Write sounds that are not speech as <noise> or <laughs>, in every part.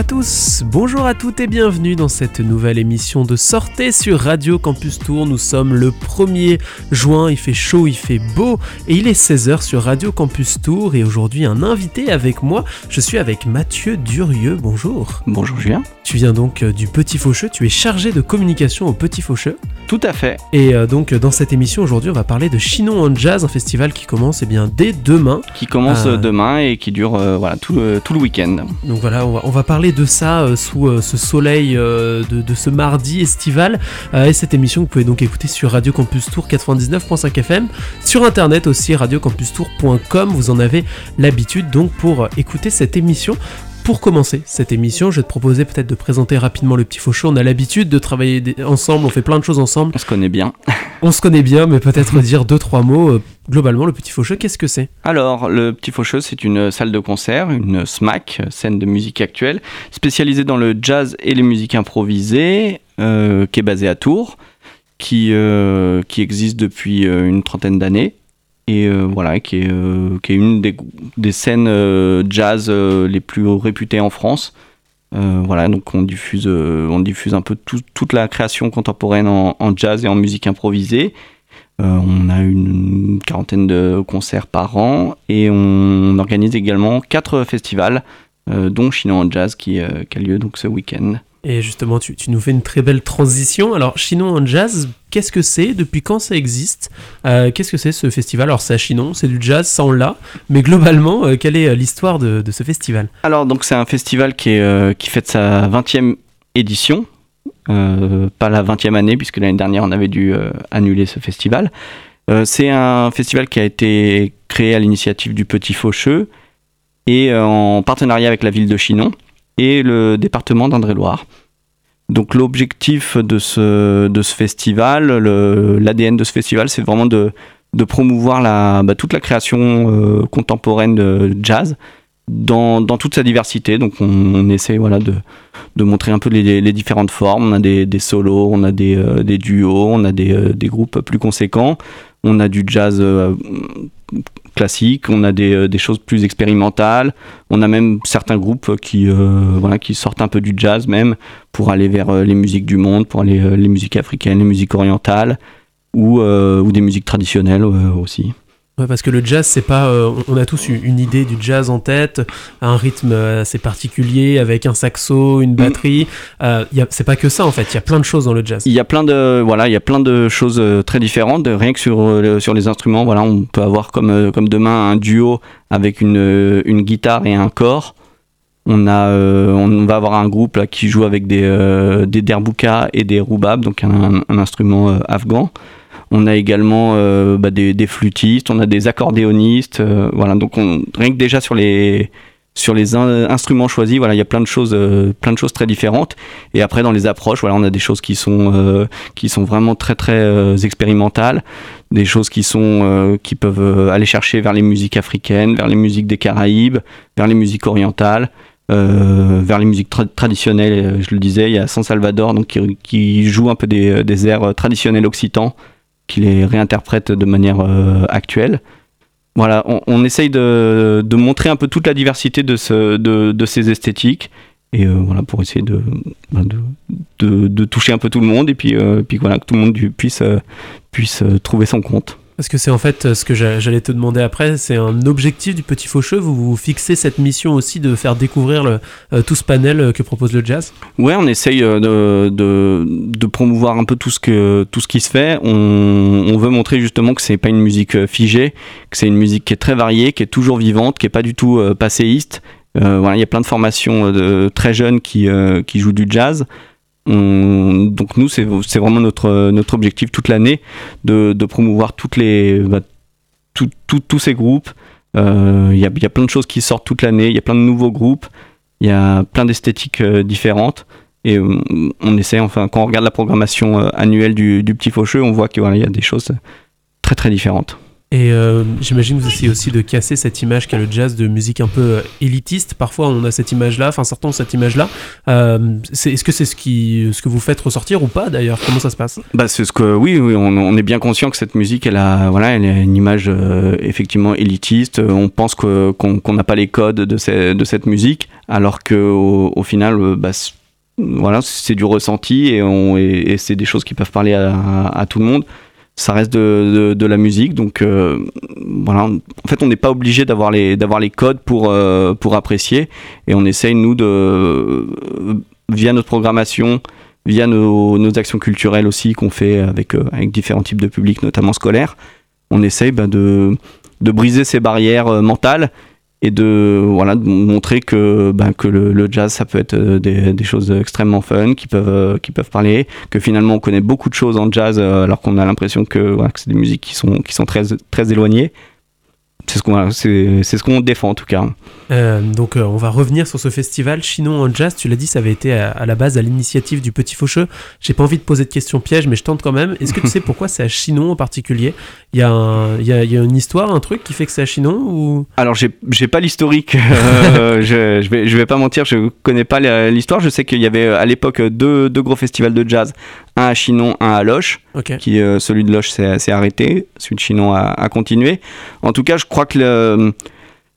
Bonjour à tous, bonjour à toutes et bienvenue dans cette nouvelle émission de Sortez sur Radio Campus Tour. Nous sommes le 1er juin, il fait chaud, il fait beau et il est 16h sur Radio Campus Tour et aujourd'hui un invité avec moi. Je suis avec Mathieu Durieux, bonjour. Bonjour Julien. Tu viens donc euh, du Petit Faucheux, tu es chargé de communication au Petit Faucheux. Tout à fait. Et euh, donc dans cette émission aujourd'hui on va parler de Chinon en Jazz, un festival qui commence eh bien, dès demain. Qui commence Euh, demain et qui dure euh, voilà, tout, le- tout le week-end. Donc voilà, on va, on va parler de ça euh, sous euh, ce soleil euh, de, ce mardi estival. Et cette émission, vous pouvez donc écouter sur Radio Campus Tour 99.5 FM, sur internet aussi, radiocampustour.com. Vous en avez l'habitude donc pour écouter cette émission. Pour commencer cette émission, je vais te proposer peut-être de présenter rapidement le petit faucheux. On a l'habitude de travailler ensemble, on fait plein de choses ensemble. On se connaît bien. <laughs> On se connaît bien, mais peut-être <laughs> dire deux, trois mots. Euh, Globalement, le petit faucheux, qu'est-ce que c'est? Alors, le Petit Faucheux, c'est une salle de concert, une SMAC, scène de musique actuelle, spécialisée dans le jazz et les musiques improvisées, euh, qui est basée à Tours, qui, euh, qui existe depuis une trentaine d'années. Et euh, voilà, qui est, euh, qui est une des, scènes euh, jazz les plus réputées en France. Voilà, donc on diffuse, on diffuse un peu tout- toute la création contemporaine en, jazz et en musique improvisée. On a une quarantaine de concerts par an et on organise également quatre festivals, dont Chinon en Jazz qui, qui a lieu donc ce week-end. Et justement, tu, nous fais une très belle transition. Alors, Chinon en jazz, qu'est-ce que c'est? Depuis quand ça existe? Euh, Qu'est-ce que c'est ce festival? Alors, c'est à Chinon, c'est du jazz, ça on l'a. Mais globalement, euh, quelle est euh, l'histoire de, ce festival? Alors donc c'est un festival qui, est, fête sa 20e édition, pas la 20e année puisque l'année dernière on avait dû annuler ce festival. C'est un festival qui a été créé à l'initiative du Petit Faucheux et en partenariat avec la ville de Chinon et le département d'Indre-et-Loire. Donc l'objectif de ce, de ce festival, l'ADN de ce festival, c'est vraiment de, de promouvoir la, bah, toute la création euh, contemporaine de jazz dans, dans toute sa diversité. Donc on, on essaie voilà, de, de montrer un peu les, les différentes formes. On a des, des solos, on a des, euh, des duos, on a des, euh, des groupes plus conséquents, on a du jazz euh, classique, on a des, euh, des choses plus expérimentales, on a même certains groupes qui, euh, voilà, qui sortent un peu du jazz même pour aller vers euh, les musiques du monde, pour aller les musiques africaines, les musiques orientales ou, ou des musiques traditionnelles aussi. Ouais, parce que le jazz, c'est pas. euh, on a tous une idée du jazz en tête, un rythme euh, assez particulier avec un saxo, une batterie. Euh, c'est pas que ça en fait. Il y a plein de choses dans le jazz. Il y a plein de voilà, il y a plein de choses euh, très différentes. Rien que sur sur les instruments, voilà, on peut avoir comme comme demain un duo avec une une guitare et un corps. On a euh, on va avoir un groupe là qui joue avec des des derboukas et des roubabs, donc un, un instrument afghan. On a également euh, bah, des, des flûtistes, on a des accordéonistes, euh, voilà. Donc on, rien que déjà sur les sur les in- instruments choisis, voilà, il y a plein de choses, euh, plein de choses très différentes. Et après dans les approches, voilà, on a des choses qui sont qui sont vraiment très très expérimentales, des choses qui sont qui peuvent aller chercher vers les musiques africaines, vers les musiques des Caraïbes, vers les musiques orientales. vers les musiques tra- traditionnelles, je le disais, il y a San Salvador donc qui, joue un peu des, des airs traditionnels occitans, qui les réinterprète de manière euh, actuelle. Voilà, on, essaye de, montrer un peu toute la diversité de, ce, de, de ces esthétiques et euh, voilà pour essayer de, toucher un peu tout le monde et puis, euh, puis voilà que tout le monde puisse, trouver son compte. Parce que c'est en fait euh, ce que j'a- j'allais te demander après, c'est un objectif du Petit Faucheux. Vous vous fixez cette mission aussi de faire découvrir euh, tout ce panel euh, que propose le jazz? Ouais, on essaye de, promouvoir un peu tout ce, qui se fait. On, veut montrer justement que c'est pas une musique figée, que c'est une musique qui est très variée, qui est toujours vivante, qui est pas du tout passéiste. Il y a plein de formations très jeunes qui jouent du jazz. On- donc nous, c'est vraiment notre, notre objectif toute l'année de, promouvoir toutes les, bah, tout- tous ces groupes. Euh, Il y, a, y a plein de choses qui sortent toute l'année, il y a plein de nouveaux groupes, il y a plein d'esthétiques euh, différentes. Et euh, on essaie, enfin, quand on regarde la programmation euh, annuelle du, Petit Faucheux, on voit qu'il y a des choses très très différentes. Et euh, j'imagine que vous essayez aussi de casser cette image qu'a le jazz de musique un peu euh, élitiste. Parfois, on a cette image-là, enfin certains ont cette image-là. Euh, Est-ce que c'est ce, que vous faites ressortir ou pas d'ailleurs? Comment ça se passe? Bah, ce que oui, on, est bien conscient que cette musique, elle a, voilà, elle a une image effectivement élitiste. On pense qu'on n'a pas les codes de, cette musique, alors que au, au final, bah, voilà, c'est du ressenti et, c'est des choses qui peuvent parler à tout le monde ça reste de, la musique, donc euh, voilà. En fait, on n'est pas obligé d'avoir les codes pour euh, pour apprécier, et on essaye nous de via notre programmation, via nos, actions culturelles aussi qu'on fait avec euh, avec différents types de publics, notamment scolaires, on essaye bah, de briser ces barrières mentales et de voilà de montrer que ben, que le, le, jazz ça peut être euh, des, des, choses extrêmement fun qui peuvent euh, qui peuvent parler que finalement on connaît beaucoup de choses en jazz euh, alors qu'on a l'impression que, voilà, que c'est des musiques qui sont qui sont très très éloignées c'est ce qu'on ce défend en tout cas. Euh, donc euh, on va revenir sur ce festival Chinon en jazz. Tu l'as dit, ça avait été à, à la base à l'initiative du Petit Faucheux. J'ai pas envie de poser de questions pièges, mais je tente quand même. Est-ce que tu sais <laughs> pourquoi c'est à Chinon en particulier? Il y, a un, y a, il y a une histoire, un truc qui fait que c'est à Chinon ou? Alors j'ai j'ai pas l'historique. <laughs> euh, je, je vais je vais pas mentir, je connais pas l'histoire. Je sais qu'il y avait à l'époque deux deux gros festivals de jazz un à Chinon, un à Loche. Okay. Qui, euh, celui de Loche s'est arrêté, celui de Chinon a, a, continué. En tout cas, je crois que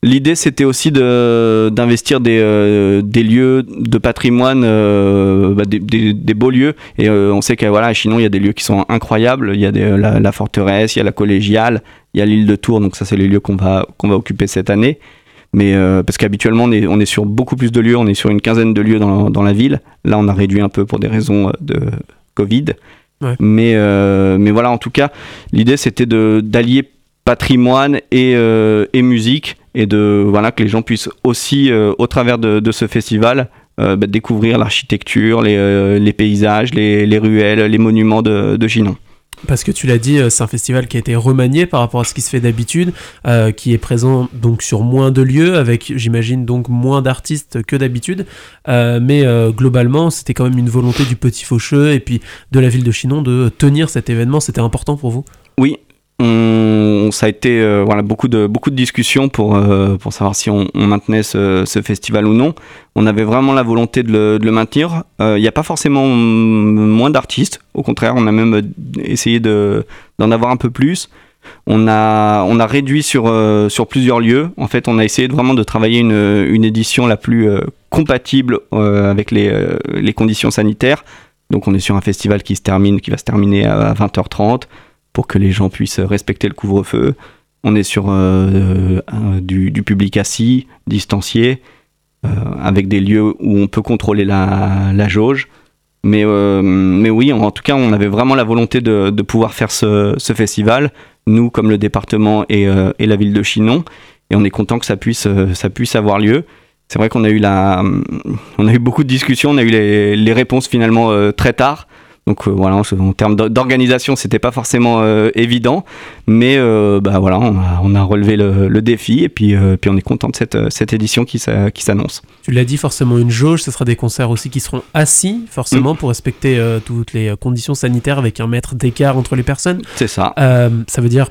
l'idée c'était aussi d'investir des, euh, des lieux de patrimoine, euh, bah, des, des, des, beaux lieux. Et on sait qu'à voilà, à Chinon, il y a des lieux qui sont incroyables. Il y a la, la, forteresse, il y a la collégiale, il y a l'île de Tours. Donc ça, c'est les lieux qu'on va, qu'on va occuper cette année. Mais euh, parce qu'habituellement on est, on est sur beaucoup plus de lieux, on est sur une quinzaine de lieux dans, dans la ville. Là on a réduit un peu pour des raisons de, Covid. Ouais. Mais, euh, mais voilà, en tout cas, l'idée c'était d'allier patrimoine et, euh, et, musique et de voilà que les gens puissent aussi, euh, au travers de, de ce festival, bah, découvrir l'architecture, les, les, paysages, les, les, ruelles, les monuments de, de Chinon. Parce que tu l'as dit, c'est un festival qui a été remanié par rapport à ce qui se fait d'habitude, euh, qui est présent donc sur moins de lieux, avec j'imagine donc moins d'artistes que d'habitude. Euh, mais euh, globalement, c'était quand même une volonté du Petit Faucheux et puis de la ville de Chinon de tenir cet événement. C'était important pour vous? Oui, on, ça a été euh, voilà, beaucoup, de, beaucoup de discussions pour, euh, pour savoir si on, maintenait ce, festival ou non. On avait vraiment la volonté de le, maintenir. Il euh, n'y a pas forcément moins d'artistes, au contraire, on a même essayé d'en avoir un peu plus. On a, on a réduit sur, sur plusieurs lieux. En fait, on a essayé vraiment de travailler une, une édition la plus compatible avec les, les conditions sanitaires. Donc, on est sur un festival qui se termine, qui va se terminer à 20h30 pour que les gens puissent respecter le couvre-feu. On est sur euh, du, public assis, distancié, euh, avec des lieux où on peut contrôler la, la jauge. Mais, euh, mais oui, en tout cas, on avait vraiment la volonté de, de pouvoir faire ce, ce, festival, nous comme le département et, et, la ville de Chinon. Et on est content que ça puisse, ça puisse avoir lieu. C'est vrai qu'on a eu la, on a eu beaucoup de discussions, on a eu les, les réponses finalement très tard. Donc euh, voilà, en termes d'organisation, c'était pas forcément euh, évident, mais euh, bah voilà, on a, on a relevé le, le, défi et puis, puis on est content de cette, cette édition qui s'annonce. Tu l'as dit, forcément une jauge, ce sera des concerts aussi qui seront assis, forcément, mmh. pour respecter toutes les conditions sanitaires avec un mètre d'écart entre les personnes. C'est ça. Ça veut dire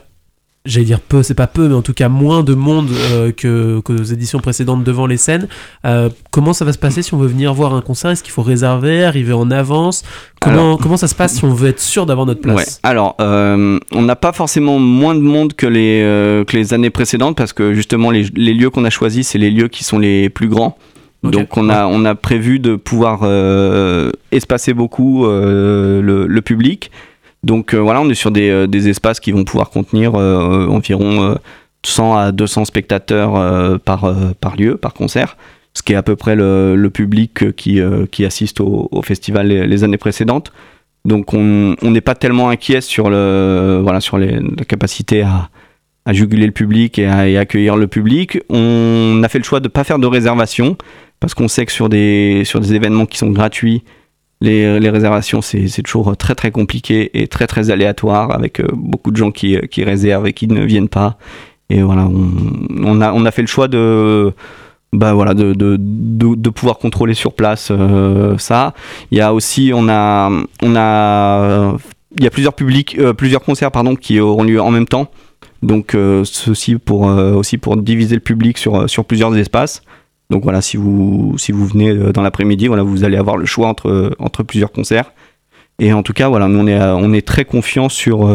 j'allais dire peu, c'est pas peu, mais en tout cas moins de monde euh, que, que aux éditions précédentes devant les scènes. Euh, comment ça va se passer si on veut venir voir un concert? Est-ce qu'il faut réserver, arriver en avance? Comment, alors, comment ça se passe si on veut être sûr d'avoir notre place? Ouais. Alors, euh, on n'a pas forcément moins de monde que les, que les années précédentes parce que justement, les, les lieux qu'on a choisis, c'est les lieux qui sont les plus grands. Okay. Donc on a, on a prévu de pouvoir espacer beaucoup le, le public. Donc euh, voilà, on est sur des, euh, des, espaces qui vont pouvoir contenir euh, environ 100 à 200 spectateurs par, par lieu, par concert, ce qui est à peu près le, public qui, qui assiste au, festival les, années précédentes. Donc on n'est pas tellement inquiet sur, le, voilà, sur les, la capacité à, à juguler le public et à accueillir le public. On a fait le choix de ne pas faire de réservation parce qu'on sait que sur des, sur des événements qui sont gratuits, les, les réservations, c'est toujours très très compliqué et très très aléatoire avec euh, beaucoup de gens qui, qui réservent et qui ne viennent pas. Et voilà, on, a, on a fait le choix de, bah voilà, de, de, de, pouvoir contrôler sur place euh, ça. Il y a aussi, on a, on a, il y a plusieurs publics, euh, plusieurs concerts pardon, qui auront lieu en même temps. Donc ceci pour aussi pour diviser le public sur sur plusieurs espaces. Donc voilà, si vous si vous venez dans l'après-midi, voilà, vous allez avoir le choix entre entre plusieurs concerts. Et en tout cas, voilà, on est on est très confiant sur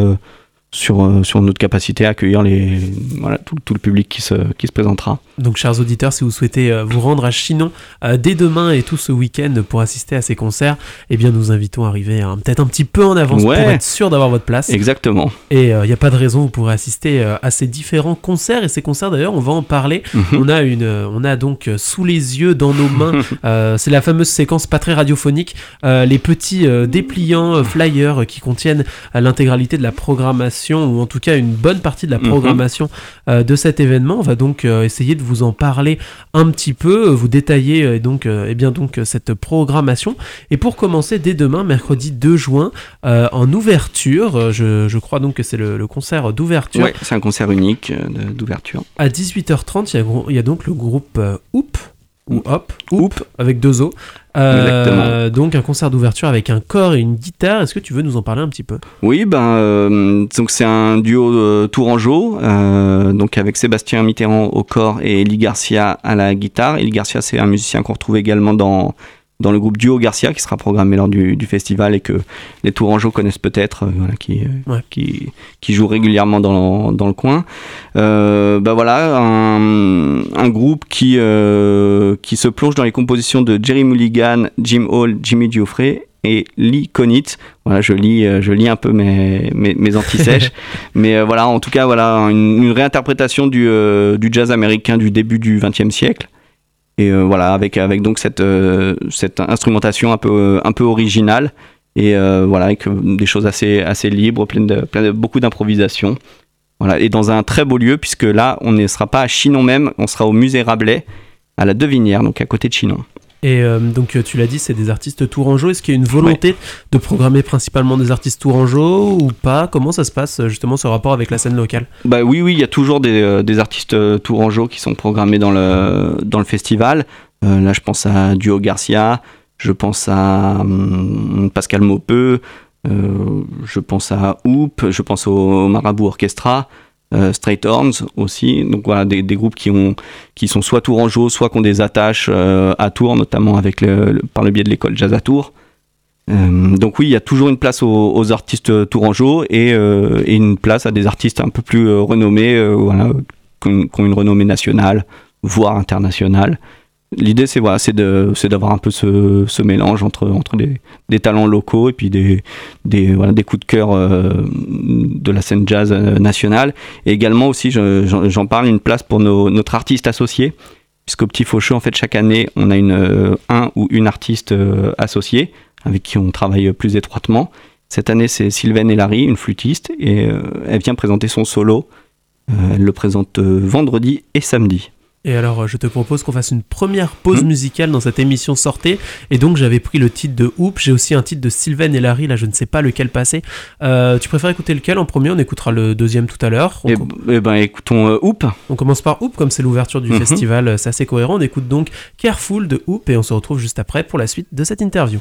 sur, euh, sur notre capacité à accueillir les, voilà, tout, tout, le public qui se, qui se présentera. Donc, chers auditeurs, si vous souhaitez euh, vous rendre à Chinon euh, dès demain et tout ce week-end pour assister à ces concerts, eh bien, nous invitons à arriver hein, peut-être un petit peu en avance pour être sûr d'avoir votre place. Exactement. Et il n'y a pas de raison, vous pourrez assister à ces différents concerts. Et ces concerts, d'ailleurs, on va en parler. Mhm. on, a une, on a donc sous les yeux, dans nos mains, <laughs> c'est la fameuse séquence pas très radiophonique, les petits dépliants flyers qui contiennent l'intégralité de la programmation ou en tout cas une bonne partie de la mhm. programmation euh, de cet événement. On va donc euh, essayer de vous en parler un petit peu, euh, vous détailler donc, et eh bien donc cette programmation. Et pour commencer, dès demain, mercredi 2 juin, en ouverture, je, crois donc que c'est le, concert d'ouverture. Oui, c'est un concert unique d'ouverture. À 18h30, il y, a, il y a donc le groupe Hoop ou Hop, Hoop, avec deux O. Euh, donc un concert d'ouverture avec un corps et une guitare. Est-ce que tu veux nous en parler un petit peu? Oui, ben euh, donc c'est un duo euh, tourangeau, donc avec Sébastien Mitterrand au corps et Eli Garcia à la guitare. Eli Garcia, c'est un musicien qu'on retrouve également dans dans le groupe Duo Garcia qui sera programmé lors du, festival et que les Tourangeaux connaissent peut-être, euh, qui, euh, qui, qui joue régulièrement dans, dans le coin. Euh, bah voilà, un, un groupe qui, qui se plonge dans les compositions de Jerry Mulligan, Jim Hall, Jimmy Geoffrey et Lee Konitz. Voilà, je lis, je lis un peu mes, mes, mes antisèches. <laughs> mais voilà, en tout cas, voilà, une, une réinterprétation du, du jazz américain du début du XXe siècle et euh, voilà avec avec donc cette euh, cette instrumentation un peu un peu originale et euh, voilà avec des choses assez assez libres plein de, de beaucoup d'improvisation. Voilà et dans un très beau lieu puisque là on ne sera pas à Chinon même on sera au musée Rabelais à la Devinière donc à côté de Chinon et euh, donc euh, tu l'as dit, c'est des artistes tourangeaux. Est-ce qu'il y a une volonté de programmer principalement des artistes tourangeaux ou pas? Comment ça se passe justement ce rapport avec la scène locale? Bah oui, oui, il y a toujours des, euh, des artistes tourangeaux qui sont programmés dans le, dans le festival. là, je pense à Duo Garcia, je pense à hum, Pascal Maupeux, je pense à Hoop, je pense au Marabout Orchestra. Euh, Straight Horns aussi, donc voilà des, groupes qui ont qui sont soit tourangeaux, soit qui ont des attaches euh, à Tours, notamment avec par le biais de l'école Jazz à Tours. Euh, donc oui, il y a toujours une place aux, artistes tourangeaux et, et, une place à des artistes un peu plus renommés, voilà, qui ont, une renommée nationale, voire internationale l'idée c'est voilà c'est d'avoir un peu ce, ce, mélange entre entre des, des, talents locaux et puis des des voilà des coups de cœur euh, de la scène jazz euh, nationale. Et également aussi j'en parle une place pour notre artiste associé. Puisqu'au petit Faucheux en fait chaque année on a une euh, un ou une artiste associée avec qui on travaille plus étroitement. Cette année c'est Sylvaine Larry une flûtiste et elle vient présenter son solo. Elle le présente vendredi et samedi et alors, euh, je te propose qu'on fasse une première pause hmm. musicale dans cette émission Sortez. Et donc, j'avais pris le titre de Hoop. J'ai aussi un titre de Sylvain et Larry. Là, je ne sais pas lequel passer. Euh, tu préfères écouter lequel en premier? On écoutera le deuxième tout à l'heure. Eh, eh, ben, écoutons euh, Hoop. On commence par Hoop, comme c'est l'ouverture du mhm. festival. C'est assez cohérent. On écoute donc Careful de Hoop et on se retrouve juste après pour la suite de cette interview.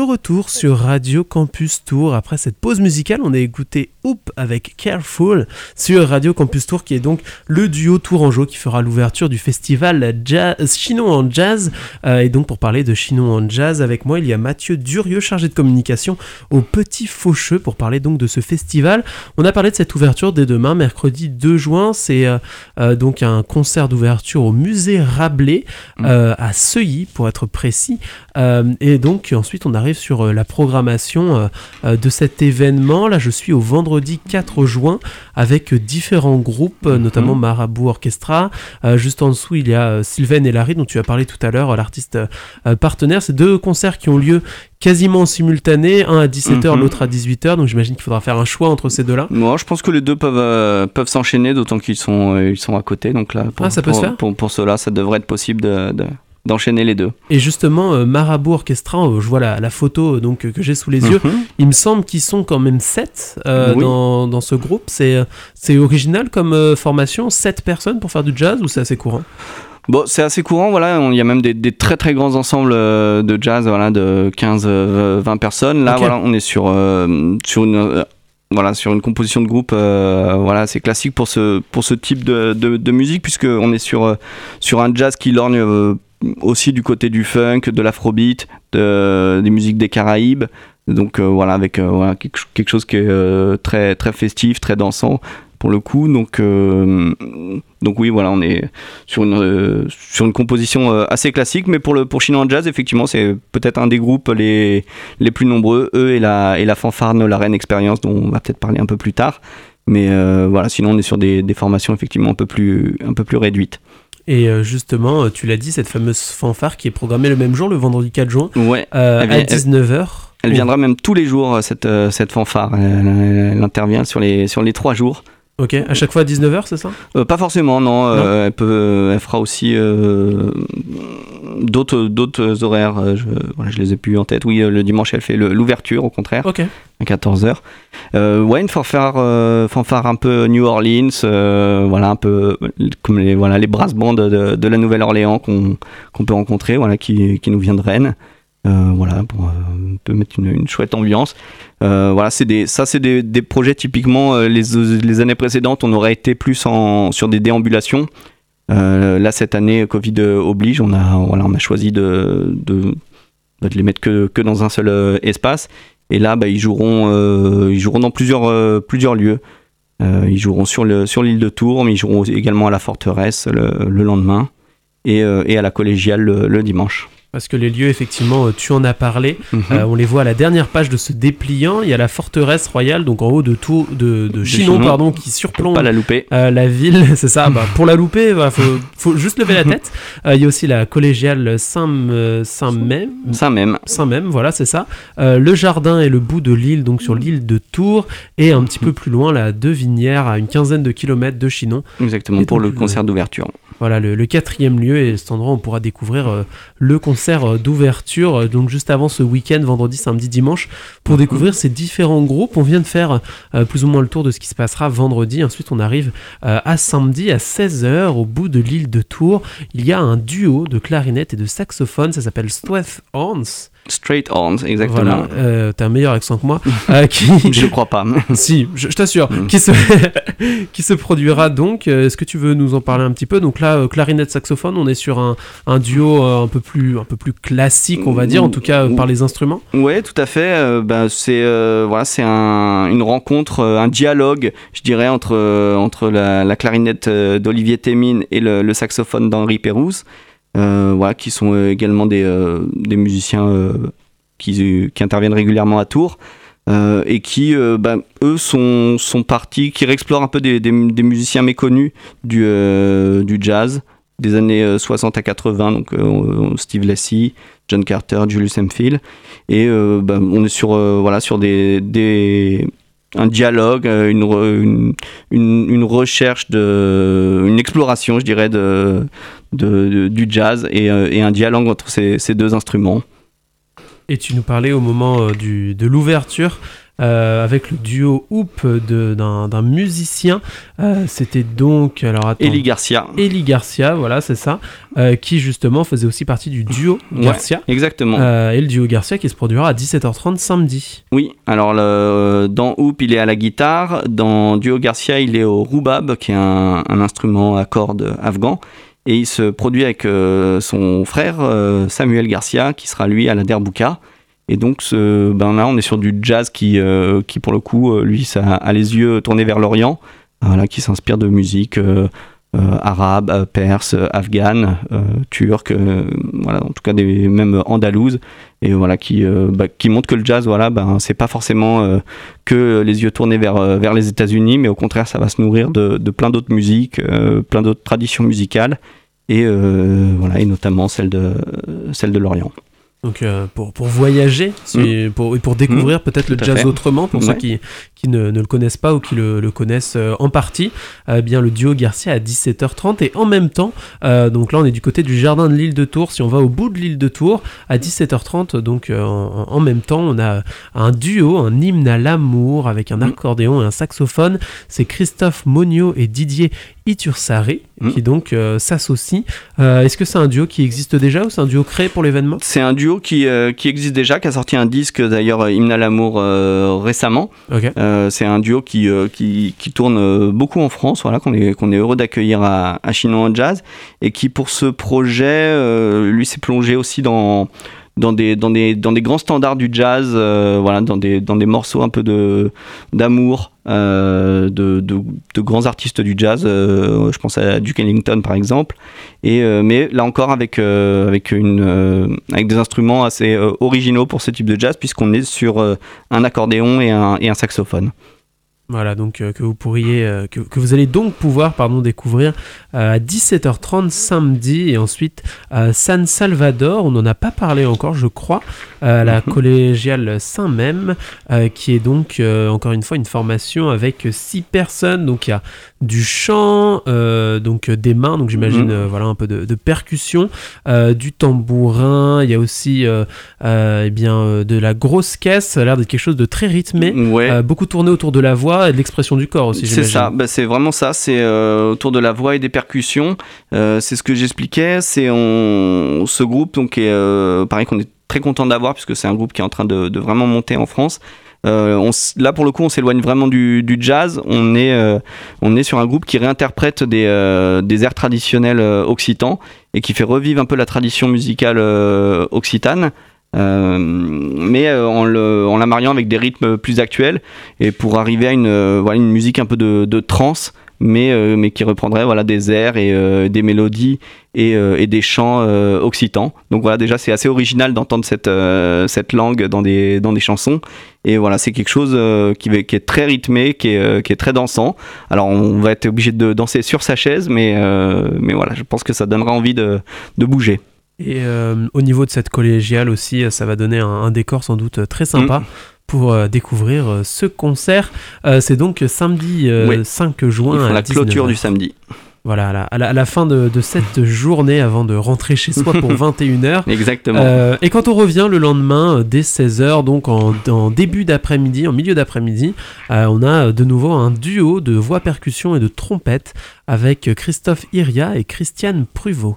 Retour sur Radio Campus Tour. Après cette pause musicale, on a écouté Hoop avec Careful sur Radio Campus Tour, qui est donc le duo tourangeau qui fera l'ouverture du festival jazz, Chinon en Jazz. Euh, et donc, pour parler de Chinon en Jazz, avec moi, il y a Mathieu Durieux, chargé de communication au Petit Faucheux, pour parler donc de ce festival. On a parlé de cette ouverture dès demain, mercredi 2 juin. C'est euh, euh, donc un concert d'ouverture au musée Rabelais, mmh. à Seuilly, pour être précis. et donc, ensuite, on arrive sur la programmation de cet événement. Là, je suis au vendredi 4 juin avec différents groupes, mhm. notamment Marabout Orchestra. juste en dessous, il y a Sylvain et Larry, dont tu as parlé tout à l'heure, l'artiste partenaire. C'est deux concerts qui ont lieu quasiment simultanés, un à 17h, mhm. l'autre à 18h, donc j'imagine qu'il faudra faire un choix entre ces deux-là. Moi, je pense que les deux peuvent, peuvent s'enchaîner, d'autant qu'ils sont, ils sont à côté, donc là, pour, ah, ça peut pour, se faire pour, pour, cela, ça devrait être possible de d'enchaîner les deux. Et justement, euh, Marabout Orchestra, euh, je vois la, photo euh, donc, que j'ai sous les yeux, mhm. il me semble qu'ils sont quand même 7 dans, dans, ce groupe. C'est, original comme formation, 7 personnes pour faire du jazz ou c'est assez courant? Bon, c'est assez courant, voilà. Il y a même des, des, très très grands ensembles de jazz, voilà, de 15-20 personnes. Là, voilà, on est sur, sur une voilà sur une composition de groupe voilà c'est classique pour ce pour ce type de, de, de musique puisque on est sur sur un jazz qui lorgne aussi du côté du funk, de l'afrobeat, de, des musiques des Caraïbes. Donc euh, voilà, avec euh, quelque, chose qui est euh, très, très festif, très dansant pour le coup. Donc, donc oui, voilà, on est sur une, sur une composition assez classique, mais pour, le, pour Chinois Jazz, effectivement, c'est peut-être un des groupes les, les plus nombreux, eux et la, et la fanfarne La Reine Expérience, dont on va peut-être parler un peu plus tard. Mais voilà, sinon on est sur des, des formations effectivement un peu plus, un peu plus réduites. Et euh, justement, euh, tu l'as dit, cette fameuse fanfare qui est programmée le même jour, le vendredi 4 juin, ouais, euh, à 19h. Elle, viendra même tous les jours, cette, cette fanfare. Elle, intervient sur les, sur les trois jours. Ok, à chaque fois à 19h, c'est ça? Pas forcément, non. elle, peut, elle fera aussi d'autres, d'autres horaires. Je, voilà, je les ai plus en tête. Oui, le dimanche, elle fait l'ouverture, au contraire. Ok. À 14h. Euh, ouais, une fanfare, euh, fanfare un peu New Orleans, euh, voilà, un peu comme les, voilà, les brass bands de, de la Nouvelle-Orléans qu'on qu'on peut rencontrer, voilà, qui, qui nous vient de Rennes. Euh, voilà, pour un peu mettre une, une chouette ambiance. voilà, c'est des, ça, c'est des, des, projets typiquement, les, les, années précédentes, on aurait été plus sur des déambulations. là, cette année, Covid oblige, on a, voilà, on a choisi de, de, de les mettre que, que dans un seul espace. Et là, bah, ils, joueront, euh, ils joueront dans plusieurs, euh, plusieurs lieux. Euh, ils joueront sur l'île sur de Tours, mais ils joueront également à la forteresse le, lendemain et, et, à la collégiale le dimanche. Parce que les lieux, effectivement, euh, tu en as parlé. Mhm. Euh, on les voit à la dernière page de ce dépliant. Il y a la forteresse royale, donc en haut de tout, de, de, Chinon, pardon, qui surplombe Pas la, louper. Euh, la ville. <laughs> C'est ça. bah, pour la louper, il bah, faut, faut, juste lever la tête. <laughs> il y a aussi la collégiale Saint-Même. Saint-Même. Saint-Même, voilà, c'est ça. le jardin et le bout de l'île, donc sur l'île de Tours. Et un petit peu plus loin, la Devinière, à une quinzaine de kilomètres de Chinon. Exactement, pour le concert d'ouverture. Voilà le, quatrième lieu et cet endroit on pourra découvrir le concert d'ouverture donc juste avant ce week-end vendredi samedi dimanche pour découvrir ces différents groupes. On vient de faire plus ou moins le tour de ce qui se passera vendredi. Ensuite on arrive à samedi à 16h au bout de l'île de Tours. Il y a un duo de clarinette et de saxophone ça s'appelle Stweth Horns Straight Horns, exactement. Voilà, euh, t'as un meilleur accent que moi. Euh, <laughs> qui... je <laughs> crois pas. si, je, t'assure. Mm. Qui, se... <laughs> qui se produira donc. Euh, est-ce que tu veux nous en parler un petit peu? Donc là, clarinette saxophone, on est sur un, un duo un peu plus un peu plus classique, on va dire, en tout cas par les instruments. Ouais, tout à fait. Bah, c'est voilà, c'est un, une rencontre, un dialogue, je dirais, entre entre la, la clarinette d'Olivier Témine et le, le saxophone d'Henri Pérouse. Euh, voilà, qui sont euh, également des, euh, des musiciens qui, qui, interviennent régulièrement à Tours. et qui, bah, eux, sont, sont partis, qui réexplorent un peu des, des, musiciens méconnus du, du jazz des années 60 à 80, donc Steve Lacy, John Carter, Julius Hemphill. Et bah, on est sur, voilà, sur des, des, un dialogue, une, une, une, recherche, de, une exploration, je dirais, de, du jazz et, euh, et, un dialogue entre ces, ces, deux instruments. Et tu nous parlais au moment euh, du, de l'ouverture euh, avec le duo Hoop d'un musicien. C'était donc. Alors, attends, Eli Garcia. Eli Garcia, voilà, c'est ça. qui justement faisait aussi partie du duo Garcia. exactement. et le duo Garcia qui se produira à 17h30 samedi. Oui, alors le, dans Hoop, il est à la guitare. Dans Duo Garcia, il est au roubab, qui est un, un instrument à cordes afghan et il se produit avec euh, son frère euh, Samuel Garcia qui sera lui à la Derbouka et donc ben là on est sur du jazz qui, euh, qui pour le coup lui ça a les yeux tournés vers l'Orient voilà, qui s'inspire de musique arabe, perse, afghane, turque, voilà, en tout cas des même andalouse, et voilà qui, bah, qui montre que le jazz, voilà, ben c'est pas forcément que les yeux tournés vers, vers les États-Unis, mais au contraire ça va se nourrir de, plein d'autres musiques, plein d'autres traditions musicales, et, euh, voilà, et notamment celle de, celle de l'Orient. Donc euh, pour, pour, voyager mm. pour, et pour découvrir mm. peut-être le jazz autrement, pour ceux qui, qui ne, ne, le connaissent pas ou qui le, le connaissent euh, en partie, eh bien le duo Garcia à 17h30 et en même temps, donc là on est du côté du jardin de l'île de Tours, si on va au bout de l'île de Tours à 17h30, donc en, en, même temps on a un duo, un hymne à l'amour avec un mm. accordéon et un saxophone, c'est Christophe Monio et Didier Itursari qui donc s'associent. Est-ce que c'est un duo qui existe déjà ou c'est un duo créé pour l'événement? C'est un duo qui, euh, qui existe déjà, qui a sorti un disque d'ailleurs, Hymne à l'amour euh, récemment. Euh, c'est un duo qui, qui, qui, tourne beaucoup en France, voilà, qu'on est, qu'on est heureux d'accueillir à, à Chinon Jazz, et qui pour ce projet, lui s'est plongé aussi dans dans des, dans des, dans des grands standards du jazz, euh, voilà, dans des, dans des morceaux un peu de, d'amour euh, de, de, grands artistes du jazz. Euh, je pense à Duke Ellington par exemple. Et, mais là encore avec, avec, une, avec des instruments assez originaux pour ce type de jazz, puisqu'on est sur un accordéon et un, et un saxophone. Voilà, donc euh, que vous pourriez, euh, que, vous allez donc pouvoir, pardon, découvrir euh, à 17h30 samedi et ensuite à San Salvador. On n'en a pas parlé encore, je crois, à la mhm. collégiale Saint-Même, qui est donc encore une fois une formation avec six personnes. Donc il y a du chant, donc des mains, donc j'imagine mhm. voilà un peu de, percussion, du tambourin. Il y a aussi eh bien de la grosse caisse. Ça a l'air d'être quelque chose de très rythmé, beaucoup tourné autour de la voix et de l'expression du corps aussi. C'est ça, bah, c'est vraiment ça. C'est euh, autour de la voix et des percussions. Euh, c'est ce que j'expliquais. C'est on, ce groupe donc est euh, pareil qu'on est très content d'avoir puisque c'est un groupe qui est en train de, vraiment monter en France. On, là pour le coup on s'éloigne vraiment du, jazz on est, on est sur un groupe qui réinterprète des, des airs traditionnels occitans et qui fait revivre un peu la tradition musicale occitane euh, mais euh, en, la mariant avec des rythmes plus actuels et pour arriver à une, euh, voilà, une musique un peu de, trance mais, mais qui reprendrait voilà, des airs et des mélodies et, et des chants occitans. Donc voilà, déjà c'est assez original d'entendre cette, cette langue dans des, dans des chansons. Et voilà, c'est quelque chose qui, qui, est très rythmé, qui est, qui est très dansant. Alors on va être obligé de danser sur sa chaise, mais, mais voilà, je pense que ça donnera envie de, de bouger. Et euh, au niveau de cette collégiale aussi, euh, ça va donner un, décor sans doute très sympa. Mm. Pour euh, découvrir ce concert. c'est donc samedi 5 juin. à la clôture du samedi. Voilà, à la, à la- à la fin de, de cette <laughs> journée, avant de rentrer chez soi pour 21h. <laughs> Exactement. Euh, et quand on revient le lendemain, euh, dès 16h, donc en, en début d'après-midi, en milieu d'après-midi, euh, on a euh, de nouveau un duo de voix percussion et de trompette avec euh, Christophe Iria et Christiane Pruvot.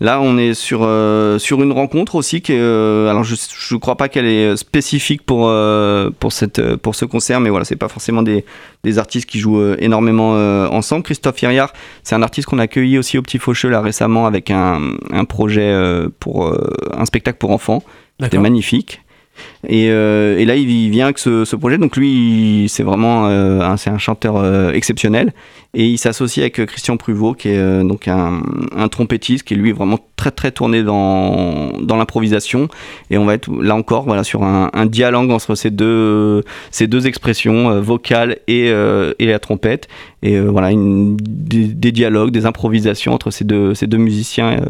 Là, on est sur, euh, sur une rencontre aussi qui est, euh, alors je ne crois pas qu'elle est spécifique pour, euh, pour, cette, pour ce concert, mais voilà, c'est pas forcément des, des artistes qui jouent énormément ensemble. Christophe Iriard, c'est un artiste qu'on a accueilli aussi au Petit Faucheux là récemment avec un, un projet pour un spectacle pour enfants. C'était magnifique. Et, euh, et là, il vient avec ce, ce projet. Donc lui, c'est vraiment euh, un, c'est un chanteur euh, exceptionnel. Et il s'associe avec euh, Christian Pruvot, qui est euh, donc un, un trompettiste, qui est lui vraiment très très tourné dans, dans l'improvisation. Et on va être là encore voilà, sur un, un dialogue entre ces deux, ces deux expressions, euh, vocale et, euh, et la trompette. Et euh, voilà, une- des, des dialogues, des improvisations entre ces deux, ces deux musiciens euh,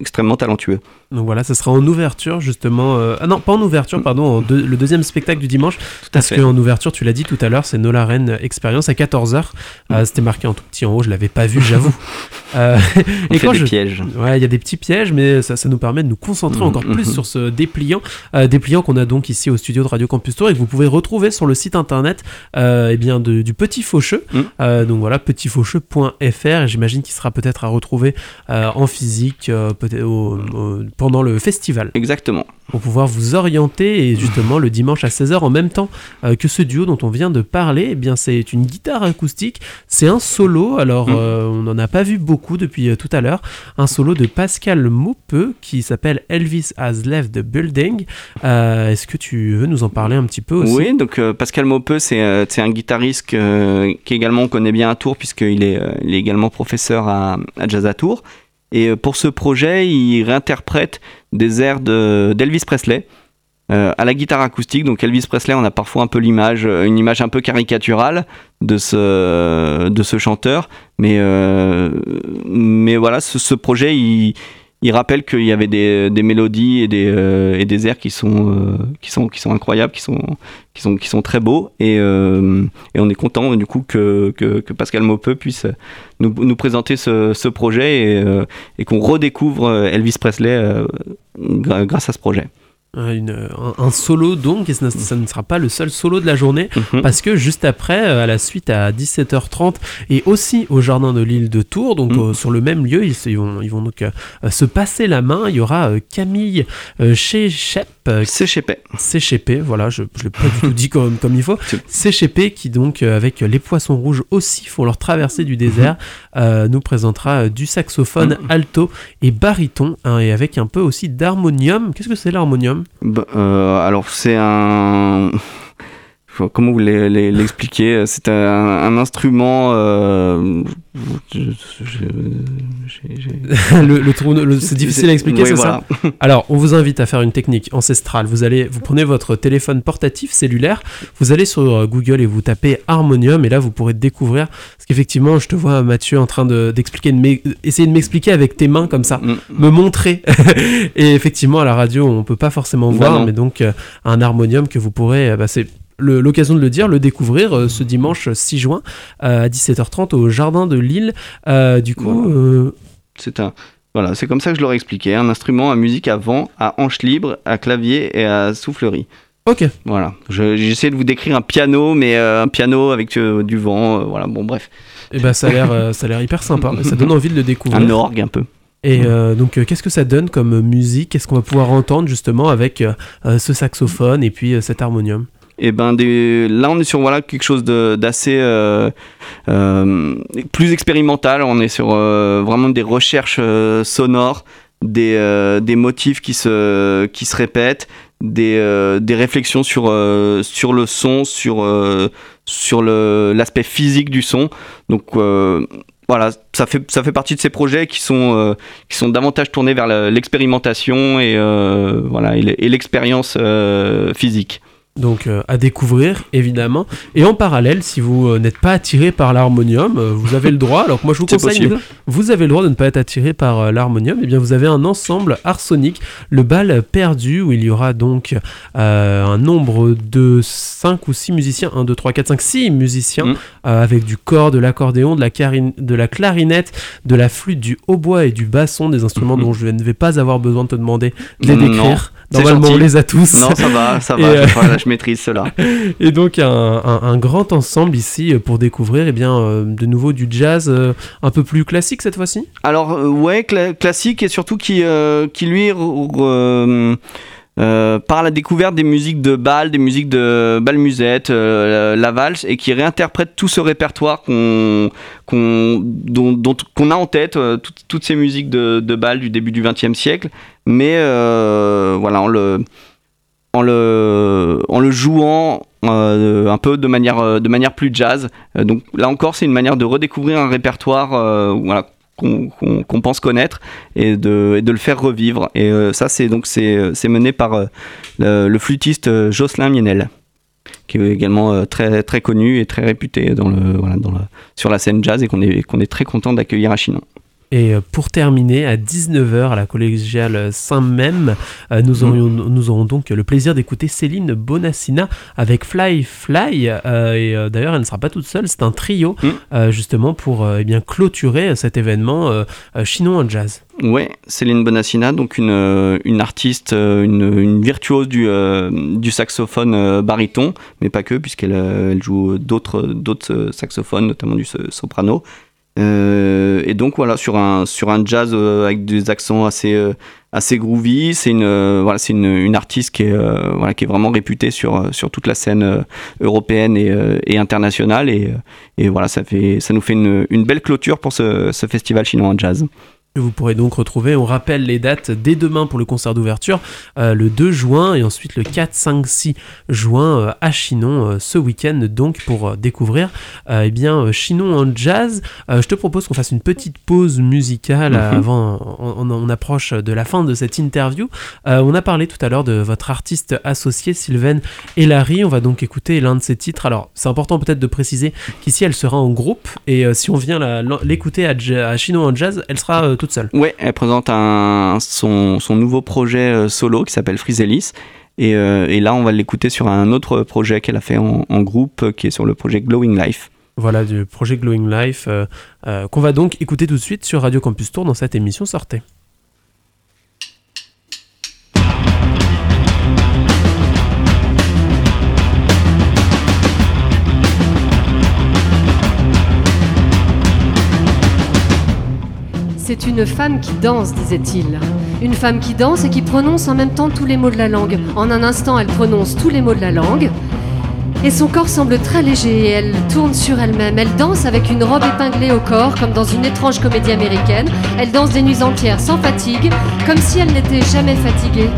extrêmement talentueux. Donc voilà, ça sera en ouverture justement. euh, Ah non, pas en ouverture, pardon, en deux- le deuxième spectacle du dimanche. Tout Parce qu'en ouverture, tu l'as dit tout à l'heure, c'est Nola Rennes Experience à 14h. C'était marqué en tout petit en haut, je l'avais pas vu, j'avoue. <laughs> Euh, et quand des je, pièges. Ouais, il y a des petits pièges, mais ça, ça nous permet de nous concentrer Mhm, encore plus mhm. sur ce dépliant. Euh, dépliant qu'on a donc ici au studio de Radio Campus Tour et que vous pouvez retrouver sur le site internet euh, eh bien de- du Petit Faucheux. Euh, donc voilà, petitfaucheux.fr. Et j'imagine qu'il sera peut-être à retrouver euh, en physique au- au- pendant le festival Exactement. pour pouvoir vous orienter. Et justement, le dimanche à 16h, en même temps que ce duo dont on vient de parler, eh bien, c'est une guitare acoustique. C'est un solo. Alors, Mm. euh, on n'en a pas vu beaucoup depuis euh, tout à l'heure. Un solo de Pascal Maupeux qui s'appelle Elvis Has Left the Building. Euh, Est-ce que tu veux nous en parler un petit peu aussi? Oui, donc Pascal Maupeux, c'est un guitariste que- qui également on connaît bien à Tours, puisqu'il est, il est également professeur à, à Jazz à Tours. Et pour ce projet, il réinterprète des airs de- d'Elvis Presley euh, à la guitare acoustique. Donc Elvis Presley, on a parfois un peu l'image, euh, une image un peu caricaturale de ce, de ce chanteur. Mais, euh, mais voilà, ce, projet, il, rappelle qu'il y avait des, mélodies et des, euh, des airs qui sont, qui sont, qui sont incroyables, qui sont, qui sont, qui sont très beaux. Et, et on est content du coup que, que, Pascal Maupeux puisse nous, nous présenter ce, ce projet et, et qu'on redécouvre Elvis Presley grâce à ce projet. Une- un, un solo donc, et ça, ne- ça ne sera pas le seul solo de la journée. Mhm. Parce que juste après, euh, à la suite à 17h30 et aussi au jardin de l'île de Tours, donc Mm. euh, sur le même lieu, ils, vont, ils vont donc euh, se passer la main. Il y aura euh, Camille chez Shep, euh, Chépé. CHP, voilà, je ne l'ai pas du tout dit comme, comme il faut. <laughs> CHP qui donc euh, avec les poissons rouges aussi font leur traversée du désert, euh, nous présentera du saxophone alto et baryton hein, et avec un peu aussi d'harmonium. Qu'est-ce que c'est l'harmonium? Bah, euh, alors c'est un... Comment vous l'e- l'e- l'expliquer C'est un, un instrument... euh, je- je- <laughs> le, le trou- le- C'est difficile à expliquer, Oui, c'est voilà. ça <laughs> Alors, on vous invite à faire une technique ancestrale. Vous allez, vous prenez votre téléphone portatif cellulaire, vous allez sur euh, Google et vous tapez harmonium, et là vous pourrez découvrir. Parce qu'effectivement, je te vois Mathieu en train de- d'expliquer, de essayer de m'expliquer avec tes mains comme ça, Mm. me montrer. <laughs> et effectivement, à la radio, on peut pas forcément Bah voir, non. mais donc euh, un harmonium que vous pourrez, euh, bah, c'est l'occasion de le dire, le découvrir euh, ce dimanche 6 juin euh, à 17h30 au jardin de Lille. Euh, du coup, Voilà. C'est un... Voilà, c'est comme ça que je l'aurais expliqué. Un instrument à musique à vent, à hanche libre, à clavier et à soufflerie. ok. Voilà. Je- J'essaie de vous décrire un piano, mais un piano avec du vent. voilà, bon, bref. Et ben ça a l'air, ça a l'air hyper sympa. Ça donne envie de le découvrir. Un orgue un peu. Et euh, donc, euh, qu'est-ce que ça donne comme musique? Qu'est-ce qu'on va pouvoir entendre justement avec euh, ce saxophone et puis cet harmonium? Et ben des... là on est sur voilà quelque chose d'assez euh, euh, plus expérimental. On est sur euh, vraiment des recherches sonores, des, motifs qui se qui se répètent, des, des réflexions sur sur le son, sur sur l'aspect physique du son. Donc voilà, ça fait, ça fait partie de ces projets qui sont, qui sont davantage tournés vers l'expérimentation et, voilà, et l'e- et l'expérience physique. Donc euh, à découvrir évidemment. Et en parallèle, si vous euh, n'êtes pas attiré par l'harmonium, euh, vous avez le droit. Alors que moi je vous <laughs> conseille, vous avez le droit de ne pas être attiré par l'harmonium. Et eh bien vous avez un ensemble arsonique, le bal perdu, où il y aura donc un nombre de 5 ou 6 musiciens, 1, 2, 3, 4, 5, 6 musiciens, mm. avec du corps, de l'accordéon, de, la de la clarinette, de la flûte, du hautbois et du basson, des instruments mm-hmm. dont je ne vais pas avoir besoin de te demander de les décrire. Normalement, on les a tous. Non, ça va, ça va, je, maîtrise cela. <laughs> Et donc, un, un, grand ensemble ici pour découvrir, eh bien, euh, de nouveau du jazz euh, un peu plus classique cette fois-ci? Alors, euh, ouais, classique et surtout qui, qui lui euh, par la découverte des musiques de bal, des musiques de bal musette, euh, la valse, et qui réinterprète tout ce répertoire qu'on a en tête, euh, toutes ces musiques de, bal du début du XXe siècle, mais voilà, en le, jouant un peu de manière, plus jazz. donc là encore, c'est une manière de redécouvrir un répertoire qu'on pense connaître et de, le faire revivre. Et euh, ça, c'est donc c'est mené par euh, le, flûtiste Jocelyn Mienel, qui est également très très connu et très réputé sur la scène jazz et qu'on est, qu'on est très content d'accueillir à Chinon. Et euh, pour terminer, à 19h à la collégiale Saint-Même, euh, nous, mm. aurions, nous aurons donc le plaisir d'écouter Céline Bonassina avec Fly Fly. Euh, et d'ailleurs, elle ne sera pas toute seule, c'est un trio mm. justement pour eh bien, clôturer cet événement chinois en jazz. Ouais, Céline Bonassina, donc une, une artiste, une, une virtuose du, du saxophone baryton, mais pas que, puisqu'elle elle joue d'autres saxophones, notamment du soprano. Euh, et donc voilà sur un sur un jazz euh, avec des accents assez euh, assez groovy c'est une voilà c'est une, une, artiste qui est voilà qui est vraiment réputée sur sur toute la scène européenne et, et internationale. Et, et voilà ça fait ça nous fait une, une belle clôture pour ce, ce festival chinois en jazz vous pourrez donc retrouver, on rappelle les dates dès demain pour le concert d'ouverture, euh, le 2 juin et ensuite le 4, 5, 6 juin euh, à Chinon euh, ce week-end donc pour découvrir eh bien Chinon en jazz. je te propose qu'on fasse une petite pause musicale mhm. avant, on, approche de la fin de cette interview. on a parlé tout à l'heure de votre artiste associé Sylvain et Larry, on va donc écouter l'un de ses titres. Alors c'est important peut-être de préciser qu'ici elle sera en groupe et si on vient l'écouter à, à Chinon en jazz, elle sera tout seule. Ouais, elle présente un, son, son nouveau projet euh, solo qui s'appelle Frizelis. Et, euh, et, là, on va l'écouter sur un autre projet qu'elle a fait en, groupe, euh, qui est sur le projet Glowing Life. Voilà, du projet Glowing Life, qu'on va donc écouter tout de suite sur Radio Campus Tour dans cette émission Sortez. C'est une femme qui danse, disait-il. Une femme qui danse et qui prononce en même temps tous les mots de la langue. En un instant, elle prononce tous les mots de la langue. Et son corps semble très léger elle tourne sur elle-même. Elle danse avec une robe épinglée au corps, comme dans une étrange comédie américaine. Elle danse des nuits entières sans fatigue, comme si elle n'était jamais fatiguée.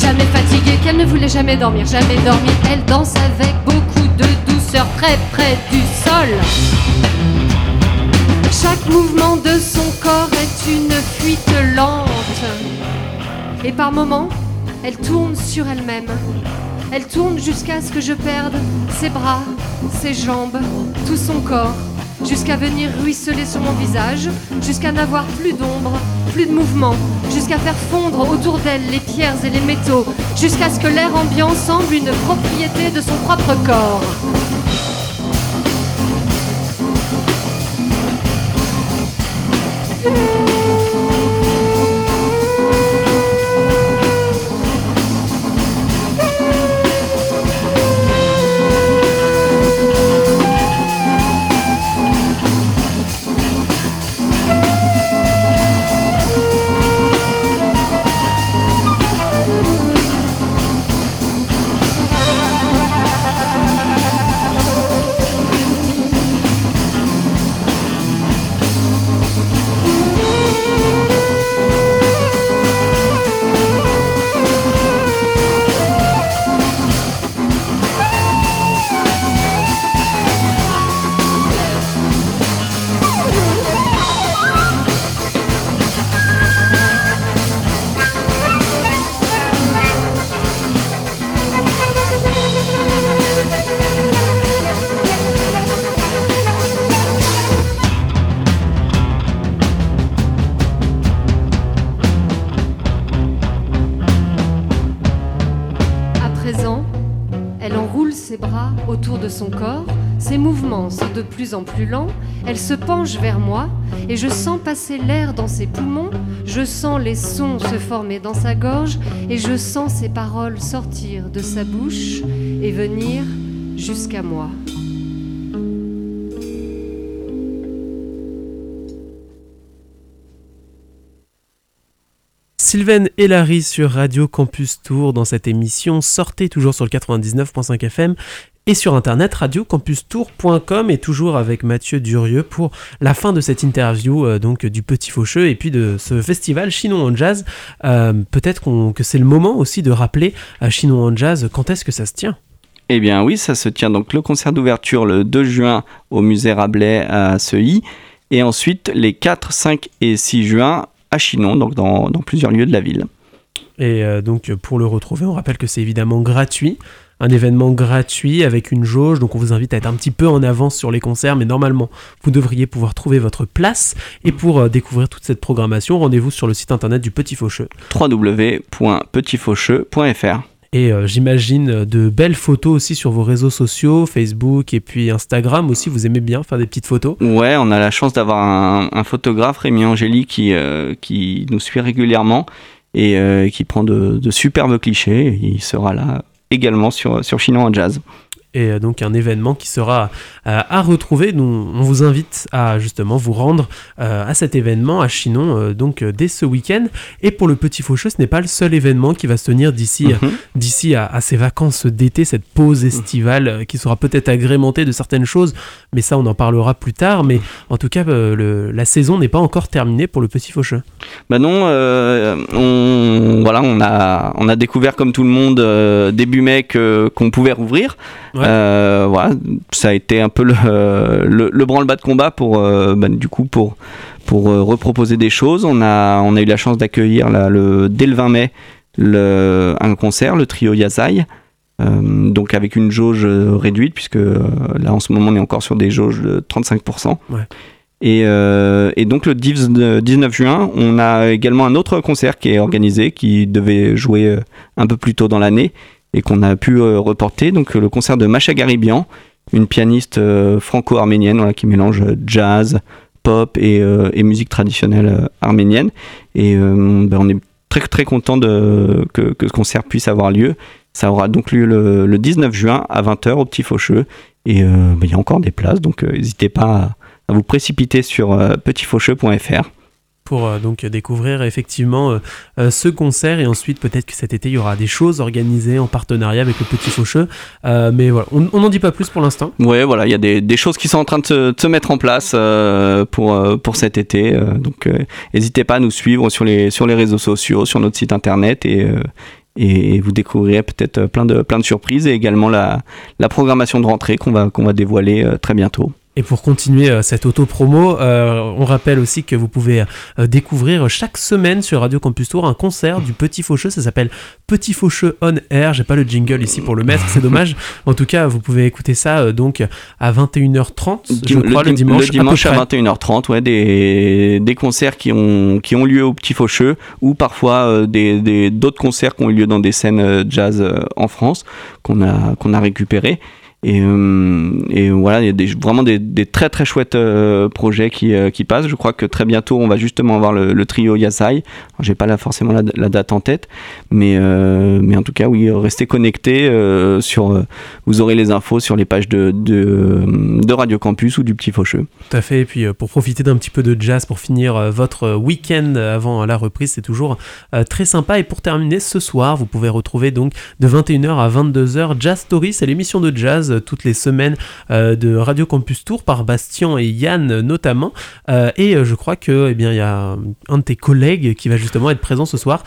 Jamais fatiguée, qu'elle ne voulait jamais dormir, jamais dormir. Elle danse avec beaucoup de douceur, très près du sol. Chaque mouvement de son corps est une fuite lente. Et par moments, elle tourne sur elle-même. Elle tourne jusqu'à ce que je perde ses bras, ses jambes, tout son corps, jusqu'à venir ruisseler sur mon visage, jusqu'à n'avoir plus d'ombre, plus de mouvement, jusqu'à faire fondre autour d'elle les pierres et les métaux, jusqu'à ce que l'air ambiant semble une propriété de son propre corps. Plus en plus lents, elle se penche vers moi et je sens passer l'air dans ses poumons, je sens les sons se former dans sa gorge et je sens ses paroles sortir de sa bouche et venir jusqu'à moi. Sylvain et Larry sur Radio Campus Tour dans cette émission. Sortez toujours sur le 99.5 FM et sur internet radiocampustour.com et toujours avec Mathieu Durieux pour la fin de cette interview euh, donc du Petit Faucheux et puis de ce festival Chinon en Jazz. Euh, peut-être que c'est le moment aussi de rappeler à Chinon en Jazz quand est-ce que ça se tient? Eh bien oui, ça se tient donc le concert d'ouverture le 2 juin au musée Rabelais à Seuilly et ensuite les 4, 5 et 6 juin à Chinon, donc dans, plusieurs lieux de la ville. Et euh, donc pour le retrouver, on rappelle que c'est évidemment gratuit, un événement gratuit avec une jauge, donc on vous invite à être un petit peu en avance sur les concerts, mais normalement vous devriez pouvoir trouver votre place. Et pour euh, découvrir toute cette programmation, rendez-vous sur le site internet du Petit Faucheux. www.petitfaucheux.fr et euh, j'imagine de belles photos aussi sur vos réseaux sociaux, Facebook et puis Instagram aussi. Vous aimez bien faire des petites photos? Ouais, on a la chance d'avoir un, photographe, Rémi Angéli, qui, euh, qui nous suit régulièrement et euh, qui prend de, superbes clichés. Il sera là également sur, sur Chinois en Jazz et donc un événement qui sera euh, à retrouver. Nous, on vous invite à justement vous rendre euh, à cet événement à Chinon euh, donc dès ce week-end. Et pour le Petit Faucheux, ce n'est pas le seul événement qui va se tenir d'ici mhm. d'ici à, ces vacances d'été, cette pause estivale qui sera peut-être agrémentée de certaines choses, mais ça on en parlera plus tard. Mais en tout cas, la saison n'est pas encore terminée pour le Petit Faucheux. Bah non, on, voilà, on a, on a découvert comme tout le monde début mai qu'on pouvait rouvrir. Euh, voilà, ça a été un peu <laughs> le, le, branle-bas de combat pour, euh, bah, du coup, pour, pour euh, reproposer des choses. On a, on a eu la chance d'accueillir le, dès le 20 mai le, un concert, le trio Yazai. donc avec une jauge réduite, puisque là en ce moment on est encore sur des jauges de 35%. Et, et, donc le 19 juin, on a également un autre concert qui est organisé, qui devait jouer un peu plus tôt dans l'année, et qu'on a pu euh, reporter. Donc le concert de Macha Garibian, une pianiste euh, franco-arménienne qui mélange jazz, pop et, euh, musique traditionnelle arménienne. Et ben, on est très très content que, ce concert puisse avoir lieu. Ça aura donc lieu le, 19 juin à 20h au Petit Faucheux. Et ben, il y a encore des places, donc n'hésitez pas à, vous précipiter sur petitfaucheux.fr pour euh, donc découvrir effectivement euh, euh, ce concert et ensuite peut-être que cet été il y aura des choses organisées en partenariat avec le Petit Faucheux. mais voilà, on n'en dit pas plus pour l'instant. Ouais, voilà, il y a des, choses qui sont en train de se, se mettre en place pour, pour cet été. donc n'hésitez pas à nous suivre sur les, sur les réseaux sociaux, sur notre site internet et et vous découvrirez peut-être plein de, plein de surprises et également la, la programmation de rentrée qu'on va, qu'on va dévoiler très bientôt. Et pour continuer euh, cette auto-promo, euh, on rappelle aussi que vous pouvez euh, découvrir chaque semaine sur Radio Campus Tour un concert du Petit Faucheux. Ça s'appelle Petit Faucheux On Air. J'ai pas le jingle ici pour le mettre, c'est dommage. <laughs> En tout cas, vous pouvez écouter ça donc à 21h30, je crois, le, dimanche. Le dimanche à, 21h30, ouais, des, des concerts qui ont, qui ont lieu au Petit Faucheux ou parfois des d'autres concerts qui ont eu lieu dans des scènes jazz en France qu'on a, qu'on a récupérés. Et, euh, et, voilà, il y a des, vraiment des, très très chouettes euh, projets qui, euh, qui, passent. Je crois que très bientôt, on va justement avoir le, trio Yasai. J'ai pas forcément la, date en tête, mais, en tout cas, oui, restez connectés. sur, vous aurez les infos sur les pages de, Radio Campus ou du Petit Faucheux. Tout à fait. Et puis, pour profiter d'un petit peu de jazz pour finir votre week-end avant la reprise, c'est toujours très sympa. Et pour terminer ce soir, vous pouvez retrouver donc de 21h à 22h Jazz Story. C'est l'émission de jazz toutes les semaines euh, de Radio Campus Tour par Bastien et Yann notamment. Euh, et euh, je crois que eh bien il y a un de tes collègues qui va justement être présent ce soir.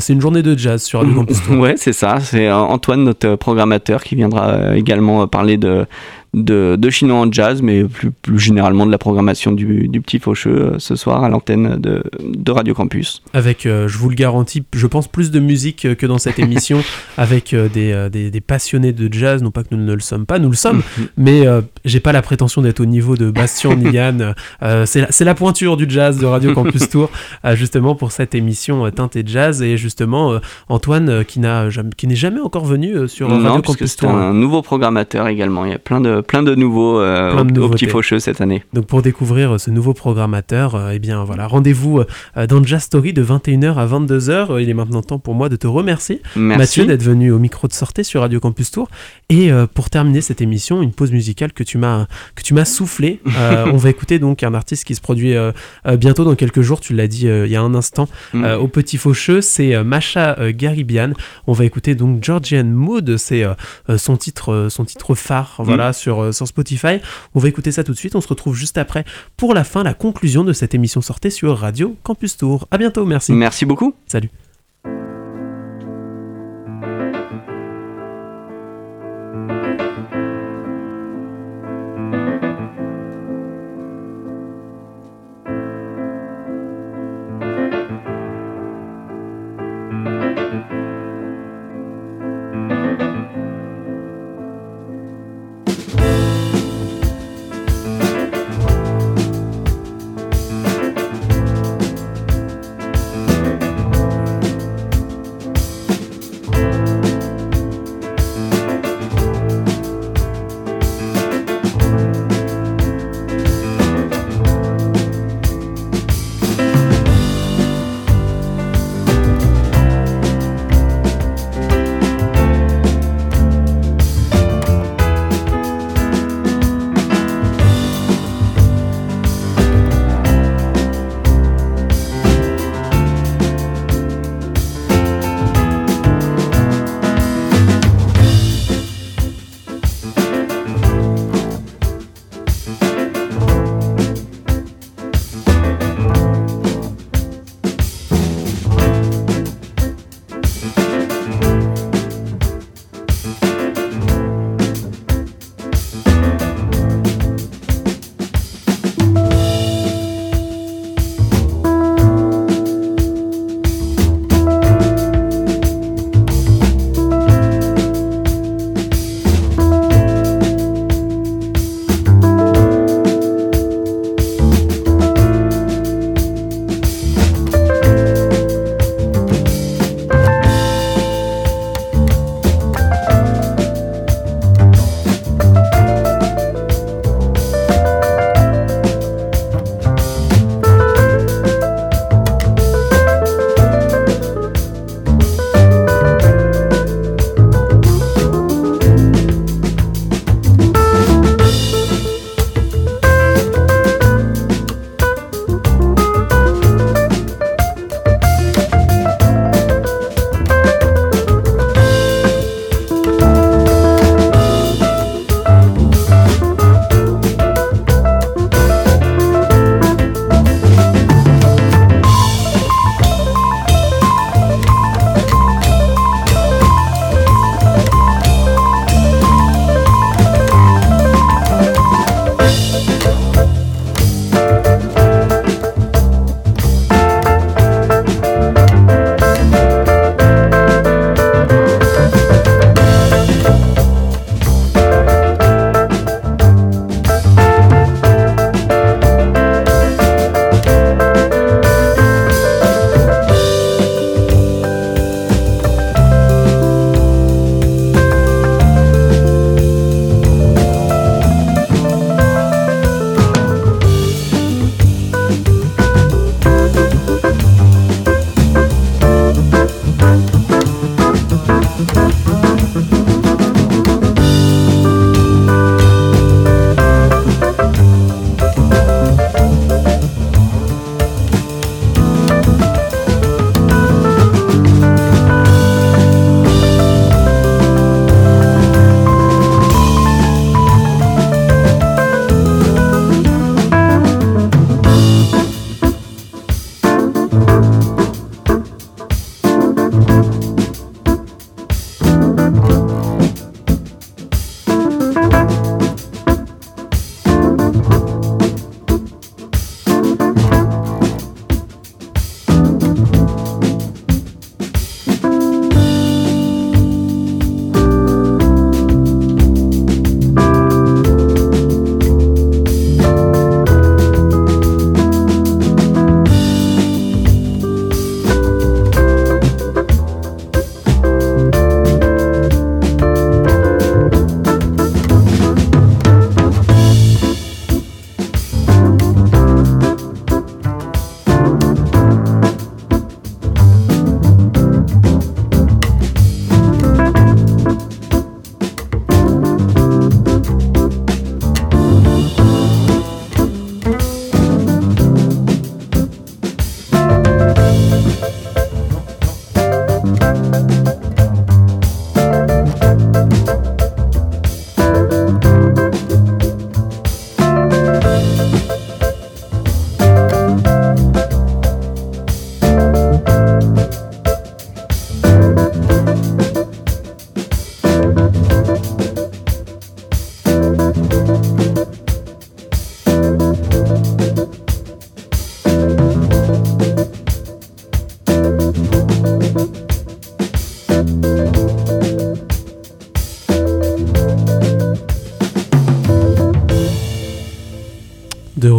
c'est une journée de jazz sur Radio <laughs> Campus Tour. Ouais, c'est ça. C'est Antoine, notre programmateur, qui viendra également parler de de, de chinois en jazz, mais plus, plus généralement de la programmation du, du petit faucheux ce soir à l'antenne de, de Radio Campus. Avec, je vous le garantis, je pense plus de musique que dans cette émission, <laughs> avec des, des, des, passionnés de jazz, non pas que nous ne le sommes pas, nous le sommes, mais j'ai pas la prétention d'être au niveau de Bastien Nigan. c'est la, la, pointure du jazz de Radio Campus <laughs> Tour, justement pour cette émission teintée jazz, et justement Antoine qui n'est jamais encore venu sur non, Radio Campus Tour. un nouveau programmateur également. Il y a plein de plein de nouveaux euh, au, petit faucheux cette année. Donc pour découvrir euh, ce nouveau programmateur, euh, eh bien voilà, rendez-vous dans Jazz Story de 21h à 22h. Il est maintenant temps pour moi de te remercier, Mathieu, d'être venu au micro de sortie sur Radio Campus Tour. Et pour terminer cette émission, une pause musicale que tu m'as que tu m'as soufflé. <laughs> on va écouter donc un artiste qui se produit bientôt dans quelques jours. Tu l'as dit il y a un instant mm. au Petit Faucheux, c'est Masha Garibian. On va écouter donc Georgian Mood, c'est son titre son titre phare. Voilà sur euh, sur, Spotify. On va écouter ça tout de suite. On se retrouve juste après pour la fin, la conclusion de cette émission sortie sur Radio Campus Tour. À bientôt, merci. Merci beaucoup. Salut.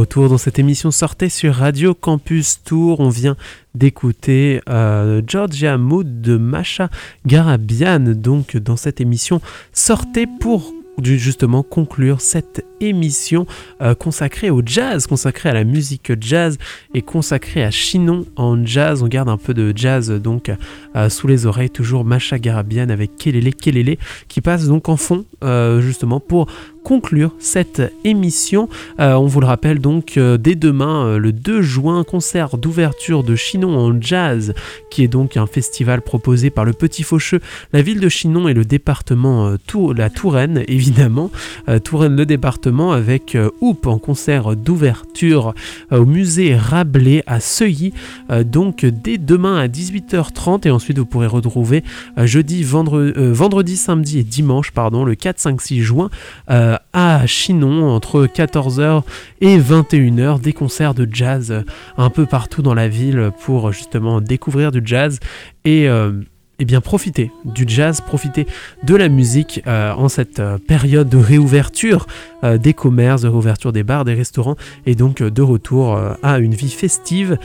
Retour dans cette émission Sortez sur Radio Campus Tour. On vient d'écouter euh, Georgia Mood de Masha Garabian. Donc dans cette émission Sortez pour justement conclure cette émission euh, consacrée au jazz, consacrée à la musique jazz et consacrée à Chinon en jazz. On garde un peu de jazz donc euh, sous les oreilles, toujours Macha Garabian avec Kelele Kelele qui passe donc en fond justement pour conclure cette émission. on vous le rappelle donc dès demain, le 2 juin, concert d'ouverture de Chinon en jazz, qui est donc un festival proposé par le Petit Faucheux, la ville de Chinon et le département Tour, la Touraine, <laughs> évidemment. Touraine, le département avec euh, Hoop en concert d'ouverture euh, au musée Rabelais à Seuilly. Euh, donc dès demain à 18h30 et ensuite vous pourrez retrouver jeudi, vendredi, samedi et dimanche, pardon, le 4, 5, 6 juin à Chinon entre 14h et 21h des concerts de jazz un peu partout dans la ville pour justement découvrir du jazz et eh bien, profiter du jazz, profiter de la musique euh, en cette euh, période de réouverture euh, des commerces, de réouverture des bars, des restaurants, et donc de retour à une vie festive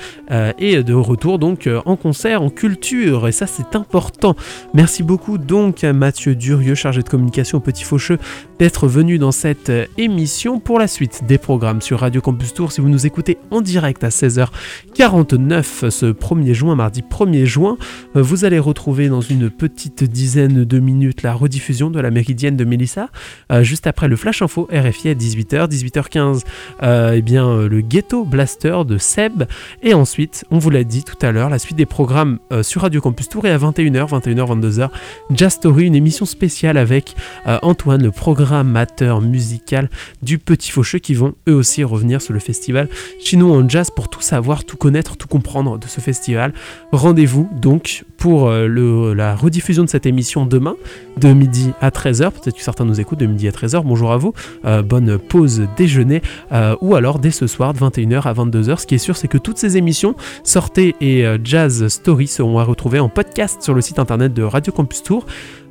et de retour donc en concert, en culture. Et ça, c'est important. Merci beaucoup donc à Mathieu Durieux, chargé de communication au Petit Faucheux, d'être venu dans cette émission pour la suite des programmes sur Radio Campus Tour. Si vous nous écoutez en direct à 16h49 ce 1er juin, mardi 1er juin, vous allez retrouver dans une petite dizaine de minutes la rediffusion de la méridienne de Mélissa, euh, juste après le Flash Info RFI à 18h, 18h15, euh, eh bien, euh, le Ghetto Blaster de Seb, et ensuite, on vous l'a dit tout à l'heure, la suite des programmes sur Radio Campus Tour et à 21h, 21h, 22h, Jazz Story, une émission spéciale avec Antoine, le programmateur musical du Petit Faucheux, qui vont eux aussi revenir sur le festival Chino en Jazz pour tout savoir, tout connaître, tout comprendre de ce festival. Rendez-vous donc pour le la rediffusion de cette émission demain, de midi à 13h. Peut-être que certains nous écoutent de midi à 13h. Bonjour à vous. Euh, bonne pause déjeuner. Euh, ou alors dès ce soir de 21h à 22h. Ce qui est sûr, c'est que toutes ces émissions, Sortez et euh, Jazz Story, seront à retrouver en podcast sur le site internet de Radio Campus Tour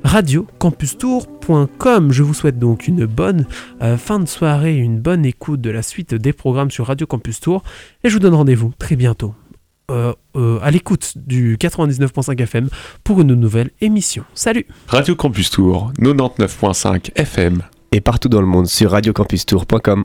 radiocampustour.com. Je vous souhaite donc une bonne fin de soirée, une bonne écoute de la suite des programmes sur Radio Campus Tour et je vous donne rendez-vous très bientôt euh, euh, à l'écoute du 99.5 FM pour une nouvelle émission. Salut Radio Campus Tour, 99.5 FM. Et partout dans le monde sur radiocampustour.com.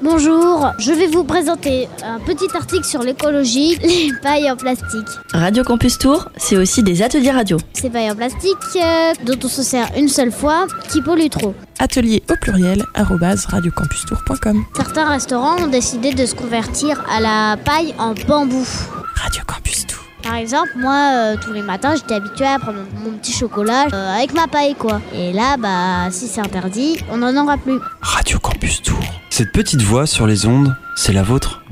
Bonjour, je vais vous présenter un petit article sur l'écologie, <laughs> les pailles en plastique. Radio Campus Tour, c'est aussi des ateliers radio. Ces pailles en plastique euh, dont on se sert une seule fois, qui polluent trop. Atelier au pluriel, radiocampustour.com. Certains restaurants ont décidé de se convertir à la paille en bambou. Radio Campus Tour. Par exemple, moi, euh, tous les matins, j'étais habituée à prendre mon, petit chocolat euh, avec ma paille, quoi. Et là, bah, si c'est interdit, on n'en aura plus. Radio Campus Tour. Cette petite voix sur les ondes, c'est la vôtre